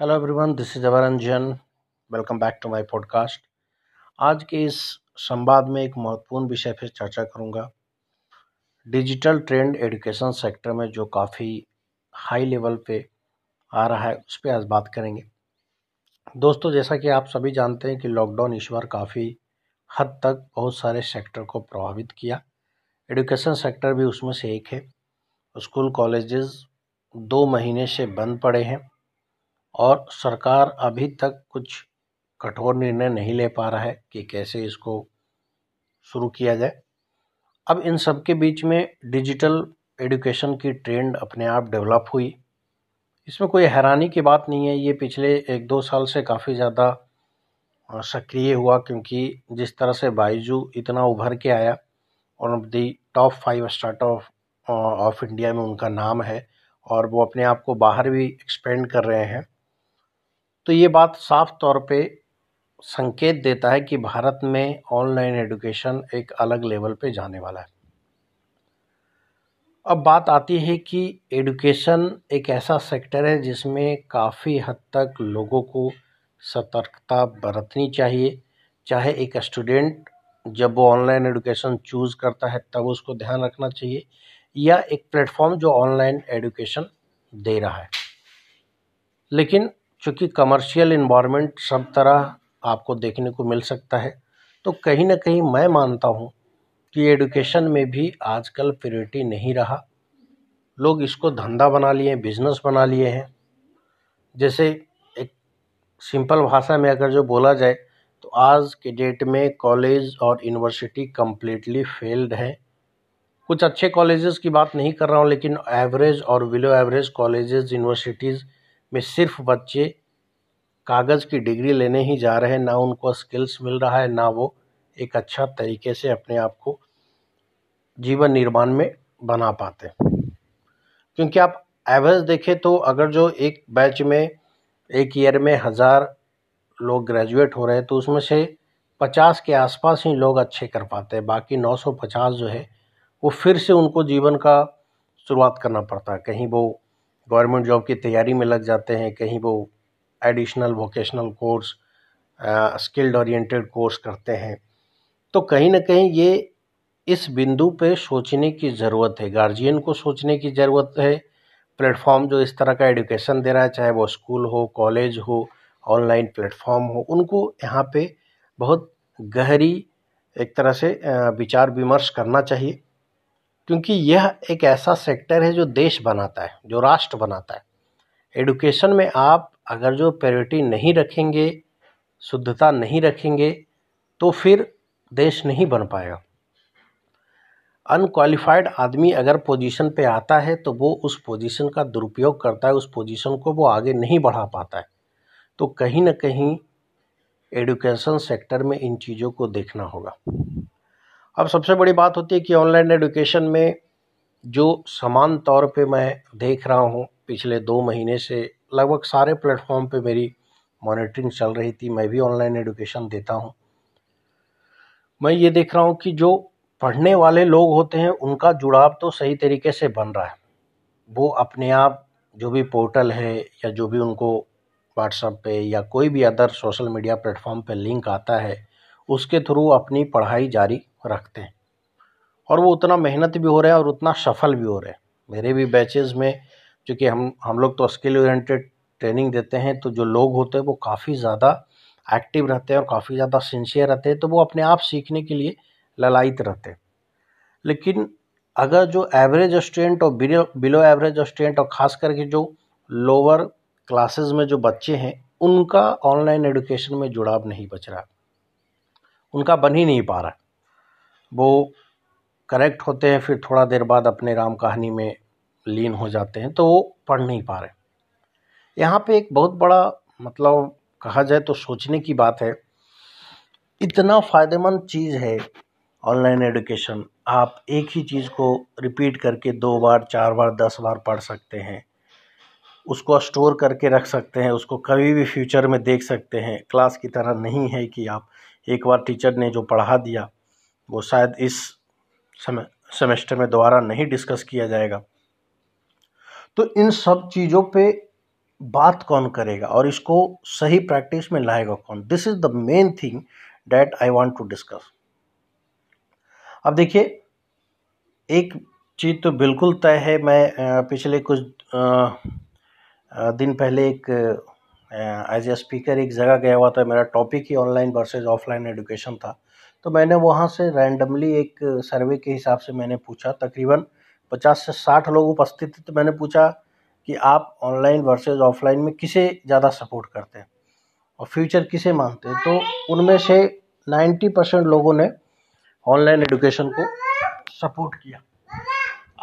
Hello everyone this is अवरंजन welcome back to my podcast आज के इस संवाद में एक महत्वपूर्ण विषय पर चर्चा करूँगा। डिजिटल ट्रेंड एजुकेशन सेक्टर में जो काफ़ी हाई लेवल पे आ रहा है, उस पर आज बात करेंगे। दोस्तों, जैसा कि आप सभी जानते हैं कि लॉकडाउन इस बार काफ़ी हद तक बहुत सारे सेक्टर को प्रभावित किया। एजुकेशन सेक्टर भी उसमें से एक है। स्कूल कॉलेजेस दो महीने से बंद पड़े हैं। और सरकार अभी तक कुछ कठोर निर्णय नहीं ले पा रहा है कि कैसे इसको शुरू किया जाए। अब इन सब के बीच में डिजिटल एडुकेशन की ट्रेंड अपने आप डेवलप हुई। इसमें कोई हैरानी की बात नहीं है, ये पिछले एक दो साल से काफ़ी ज़्यादा सक्रिय हुआ क्योंकि जिस तरह से बाईजू इतना उभर के आया और the top five startup of India में उनका नाम है और वो अपने आप को बाहर भी एक्सपेंड कर रहे हैं। तो ये बात साफ़ तौर पे संकेत देता है कि भारत में ऑनलाइन एजुकेशन एक अलग लेवल पे जाने वाला है। अब बात आती है कि एडुकेशन एक ऐसा सेक्टर है जिसमें काफ़ी हद तक लोगों को सतर्कता बरतनी चाहिए। चाहे एक स्टूडेंट जब वो ऑनलाइन एडुकेशन चूज़ करता है तब उसको ध्यान रखना चाहिए, या एक प्लेटफॉर्म जो ऑनलाइन एडुकेशन दे रहा है। लेकिन चूँकि कमर्शियल इन्वायरमेंट सब तरह आपको देखने को मिल सकता है। तो कहीं ना कहीं मैं मानता हूँ कि एडुकेशन में भी आजकल प्योरिटी नहीं रहा। लोग इसको धंधा बना लिए हैं बिज़नेस बना लिए हैं। जैसे एक सिंपल भाषा में अगर जो बोला जाए तो आज के डेट में कॉलेज और यूनिवर्सिटी कम्प्लीटली फेल्ड है। कुछ अच्छे कॉलेजेस की बात नहीं कर रहा हूँ, लेकिन एवरेज और बिलो एवरेज कॉलेजेस यूनिवर्सिटीज़ में सिर्फ़ बच्चे कागज़ की डिग्री लेने ही जा रहे हैं, ना उनको स्किल्स मिल रहा है, ना वो एक अच्छा तरीके से अपने आप को जीवन निर्माण में बना पाते क्योंकि आप एवरेज देखें तो अगर जो एक बैच में, एक ईयर में हज़ार लोग ग्रेजुएट हो रहे हैं तो उसमें से पचास के आसपास ही लोग अच्छे कर पाते हैं, बाकी नौ सौ पचास जो है, वो फिर से उनको जीवन का शुरुआत करना पड़ता है। कहीं वो गवर्नमेंट जॉब की तैयारी में लग जाते हैं, कहीं वो additional vocational course skilled oriented course करते हैं। तो कहीं ना कहीं ये इस बिंदु पे सोचने की ज़रूरत है गार्जियन को सोचने की ज़रूरत है। प्लेटफॉर्म जो इस तरह का एडुकेशन दे रहा है, चाहे वो स्कूल हो कॉलेज हो ऑनलाइन प्लेटफॉर्म हो, उनको यहाँ पे बहुत गहरी एक तरह से विचार विमर्श करना चाहिए। क्योंकि यह एक ऐसा सेक्टर है जो देश बनाता है, जो राष्ट्र बनाता है। एडुकेशन में आप अगर जो प्रायोरिटी नहीं रखेंगे, शुद्धता नहीं रखेंगे तो फिर देश नहीं बन पाएगा। अनक्वालिफाइड आदमी अगर पोजीशन पे आता है तो वो उस पोजीशन का दुरुपयोग करता है, उस पोजीशन को वो आगे नहीं बढ़ा पाता है। तो कहीं ना कहीं एडुकेशन सेक्टर में इन चीज़ों को देखना होगा। अब सबसे बड़ी बात होती है कि ऑनलाइन एडुकेशन में जो समान तौर पे मैं देख रहा हूँ, पिछले दो महीने से लगभग सारे प्लेटफॉर्म पे मेरी मॉनिटरिंग चल रही थी, मैं भी ऑनलाइन एडुकेशन देता हूँ। मैं ये देख रहा हूँ कि जो पढ़ने वाले लोग होते हैं, उनका जुड़ाव तो सही तरीके से बन रहा है। वो अपने आप जो भी पोर्टल है या जो भी उनको व्हाट्सएप पे या कोई भी अदर सोशल मीडिया प्लेटफॉर्म पे लिंक आता है, उसके थ्रू अपनी पढ़ाई जारी रखते हैं। और वो उतना मेहनत भी हो रहा है और उतना सफल भी हो रहे हैं। मेरे भी बैचेज़ में चूँकि हम हम लोग तो स्किल ओरिएंटेड ट्रेनिंग देते हैं तो जो लोग होते हैं वो काफ़ी ज़्यादा एक्टिव रहते हैं और काफ़ी ज़्यादा सिंसियर रहते हैं तो वो अपने आप सीखने के लिए ललायित रहते हैं। लेकिन अगर जो एवरेज स्टूडेंट और बिलो बिलो एवरेज स्टूडेंट और ख़ास करके जो लोअर क्लासेस में जो बच्चे हैं, उनका ऑनलाइन एडुकेशन में जुड़ाव नहीं बच रहा। उनका बन ही नहीं पा रहा। वो करेक्ट होते हैं, फिर थोड़ा देर बाद अपने राम कहानी में लीन हो जाते हैं तो वो पढ़ नहीं पा रहे। यहाँ पे एक बहुत बड़ा मतलब कहा जाए तो सोचने की बात है, इतना फ़ायदेमंद चीज़ है ऑनलाइन एडुकेशन आप एक ही चीज़ को रिपीट करके दो बार, चार बार, दस बार पढ़ सकते हैं। उसको स्टोर करके रख सकते हैं, उसको कभी भी फ्यूचर में देख सकते हैं। क्लास की तरह नहीं है कि आप एक बार टीचर ने जो पढ़ा दिया वो शायद इस समय, सेमेस्टर में दोबारा नहीं डिस्कस किया जाएगा। तो इन सब चीज़ों पे बात कौन करेगा और इसको सही प्रैक्टिस में लाएगा कौन? This is the main thing that I want to discuss अब देखिए, एक चीज़ तो बिल्कुल तय है। मैं पिछले कुछ दिन पहले एक एज ए स्पीकर एक जगह गया हुआ था, मेरा टॉपिक ही ऑनलाइन वर्सेज ऑफलाइन एजुकेशन था। तो मैंने वहाँ से रैंडमली एक सर्वे के हिसाब से मैंने पूछा, तकरीबन पचास से साठ लोग उपस्थित थे तो मैंने पूछा कि आप ऑनलाइन वर्सेज ऑफलाइन में किसे ज़्यादा सपोर्ट करते हैं और फ्यूचर किसे मानते हैं? तो उनमें से नाइन्टी परसेंट लोगों ने ऑनलाइन एडुकेशन को सपोर्ट किया।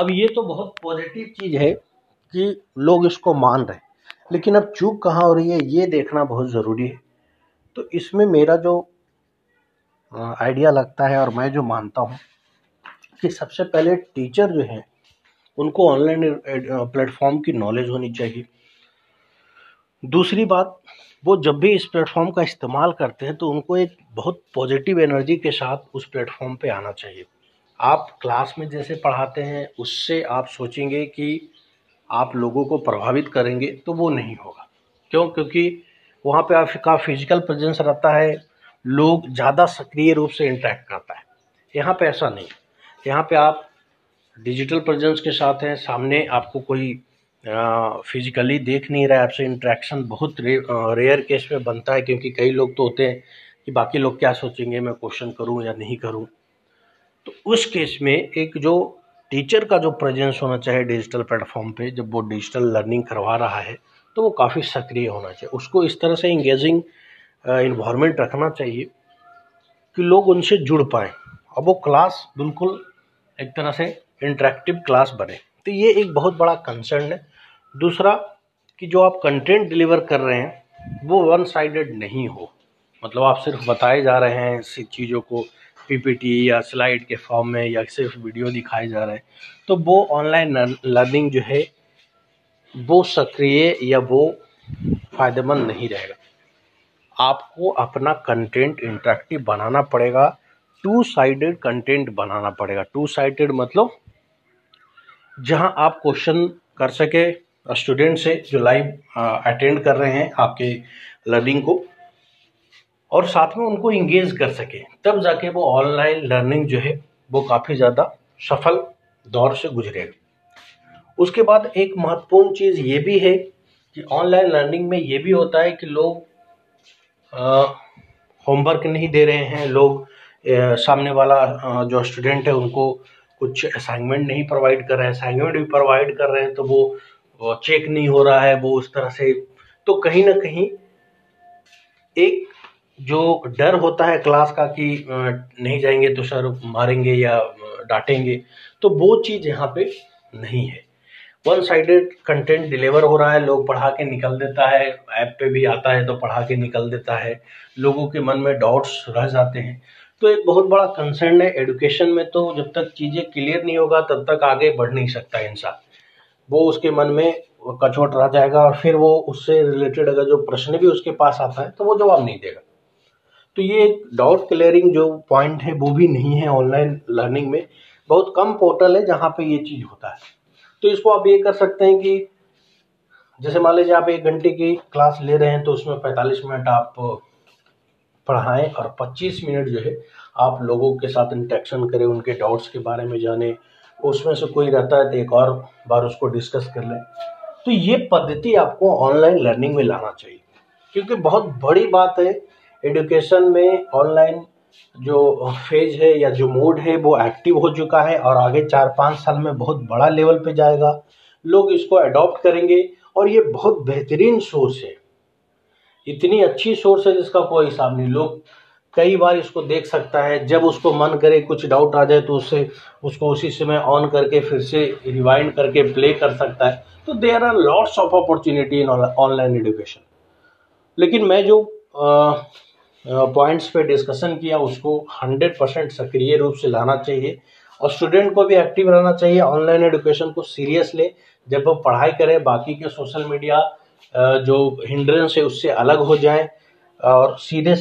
अब ये तो बहुत पॉजिटिव चीज़ है कि लोग इसको मान रहे हैं। लेकिन अब चूक कहाँ हो रही है, ये देखना बहुत ज़रूरी है। तो इसमें मेरा जो आइडिया लगता है और मैं जो मानता हूँ कि सबसे पहले टीचर जो हैं, उनको ऑनलाइन प्लेटफॉर्म की नॉलेज होनी चाहिए। दूसरी बात, वो जब भी इस प्लेटफॉर्म का इस्तेमाल करते हैं तो उनको एक बहुत पॉजिटिव एनर्जी के साथ उस प्लेटफॉर्म पे आना चाहिए। आप क्लास में जैसे पढ़ाते हैं, उससे आप सोचेंगे कि आप लोगों को प्रभावित करेंगे तो वो नहीं होगा। क्यों? क्योंकि वहाँ पे आपका फ़िज़िकल प्रेजेंस रहता है लोग ज़्यादा सक्रिय रूप से इंटरेक्ट करता है। यहाँ पे ऐसा नहीं। यहाँ पे आप डिजिटल प्रेजेंस के साथ हैं सामने आपको कोई फिजिकली देख नहीं रहा है आपसे इंट्रैक्शन बहुत रे, रेयर केस में बनता है क्योंकि कई लोग तो होते हैं कि बाकी लोग क्या सोचेंगे मैं क्वेश्चन करूँ या नहीं करूँ। तो उस केस में एक जो टीचर का जो प्रेजेंस होना चाहिए डिजिटल प्लेटफॉर्म पे, जब वो डिजिटल लर्निंग करवा रहा है तो वो काफ़ी सक्रिय होना चाहिए। उसको इस तरह से इंगेजिंग इन्वायरमेंट रखना चाहिए कि लोग उनसे जुड़ पाएँ। और वो क्लास बिल्कुल एक तरह से इंटरेक्टिव क्लास बने। तो ये एक बहुत बड़ा कंसर्न है। दूसरा कि जो आप कंटेंट डिलीवर कर रहे हैं, वो वन साइडेड नहीं हो। मतलब आप सिर्फ़ बताए जा रहे हैं चीज़ों को पीपीटी या स्लाइड के फॉर्म में या सिर्फ़ वीडियो दिखाए जा रहे हैं। तो वो ऑनलाइन लर्निंग जो है, वो सक्रिय या वो फ़ायदेमंद नहीं रहेगा। आपको अपना कंटेंट इंटरेक्टिव बनाना पड़ेगा टू साइडेड कंटेंट बनाना पड़ेगा। टू साइडेड मतलब जहाँ आप क्वेश्चन कर सके स्टूडेंट से जो लाइव अटेंड कर रहे हैं आपके लर्निंग को। और साथ में उनको इंगेज कर सके। तब जाके वो ऑनलाइन लर्निंग जो है वो काफ़ी ज़्यादा सफल दौर से गुजरेगा उसके बाद एक महत्वपूर्ण चीज़ ये भी है कि ऑनलाइन लर्निंग में ये भी होता है कि लोग होमवर्क नहीं दे रहे हैं। लोग आ, सामने वाला आ, जो स्टूडेंट है उनको कुछ असाइनमेंट नहीं प्रोवाइड कर रहे हैं। असाइनमेंट भी प्रोवाइड कर रहे हैं तो वो, चेक नहीं हो रहा है वो उस तरह से। तो कहीं ना कहीं एक जो डर होता है क्लास का कि नहीं जाएँगे तो सर मारेंगे या डांटेंगे तो वो चीज़ यहाँ पे नहीं है। वन साइडेड कंटेंट डिलीवर हो रहा है, लोग पढ़ा के निकल देता है ऐप पे भी आता है तो पढ़ा के निकल देता है, लोगों के मन में डाउट्स रह जाते हैं। तो एक बहुत बड़ा कंसर्न है एडुकेशन में तो जब तक चीज़ें क्लियर नहीं होगा, तब तक आगे बढ़ नहीं सकता इंसान। वो उसके मन में कचोट रह जाएगा और फिर वो उससे रिलेटेड अगर जो प्रश्न भी उसके पास आता है तो वो जवाब नहीं देगा। तो ये डाउट क्लियरिंग जो पॉइंट है, वो भी नहीं है ऑनलाइन लर्निंग में। बहुत कम पोर्टल है जहाँ पे ये चीज़ होता है। तो इसको आप ये कर सकते हैं कि, जैसे मान लीजिए आप एक घंटे की क्लास ले रहे हैं तो उसमें पैंतालीस मिनट आप पढ़ाएँ और 25 मिनट जो है, आप लोगों के साथ इंटरेक्शन करें, उनके डाउट्स के बारे में जाने। उसमें से कोई रहता है तो एक और बार उसको डिस्कस कर लें। तो ये पद्धति आपको ऑनलाइन लर्निंग में लाना चाहिए। क्योंकि बहुत बड़ी बात है एडुकेशन में ऑनलाइन जो फ़ेज़ है या जो मोड है, वो एक्टिव हो चुका है और आगे चार पाँच साल में बहुत बड़ा लेवल पे जाएगा। लोग इसको अडॉप्ट करेंगे और ये बहुत बेहतरीन सोर्स है। इतनी अच्छी सोर्स है जिसका कोई हिसाब नहीं। लोग कई बार इसको देख सकता है। जब उसको मन करे, कुछ डाउट आ जाए तो उससे उसको उसी समय ऑन करके फिर से रिवाइंड करके प्ले कर सकता है। तो there are lots of opportunity in online education लेकिन मैं जो पॉइंट्स पे डिस्कशन किया, उसको हंड्रेड परसेंट सक्रिय रूप से लाना चाहिए। और स्टूडेंट को भी एक्टिव रहना चाहिए ऑनलाइन एजुकेशन को सीरियस ले जब वो पढ़ाई करें, बाकी के सोशल मीडिया जो हिंड्रेंस है, उससे अलग हो जाए। और सीधे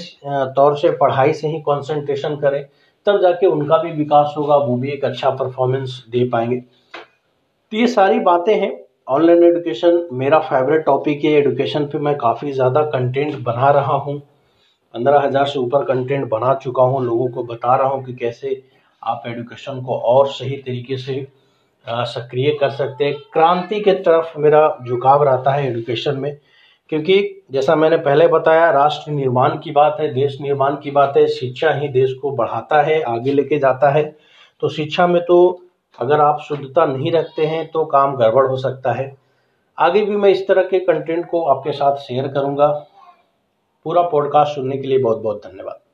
तौर से पढ़ाई से ही कंसंट्रेशन करें, तब जाके उनका भी विकास होगा, वो भी एक अच्छा परफॉर्मेंस दे पाएँगे। तो ये सारी बातें हैं। ऑनलाइन एजुकेशन मेरा फेवरेट टॉपिक है। एडुकेशन पे मैं काफ़ी ज़्यादा कंटेंट बना रहा हूँ। पंद्रह हज़ार से ऊपर कंटेंट बना चुका हूँ, लोगों को बता रहा हूँ कि कैसे आप एडुकेशन को और सही तरीके से सक्रिय कर सकते हैं। क्रांति के तरफ़ मेरा झुकाव रहता है एजुकेशन में, क्योंकि जैसा मैंने पहले बताया, राष्ट्र निर्माण की बात है, देश निर्माण की बात है, शिक्षा ही देश को बढ़ाता है, आगे लेके जाता है। तो शिक्षा में तो अगर आप शुद्धता नहीं रखते हैं तो काम गड़बड़ हो सकता है। आगे भी मैं इस तरह के कंटेंट को आपके साथ शेयर करूँगा। पूरा पॉडकास्ट सुनने के लिए बहुत बहुत धन्यवाद।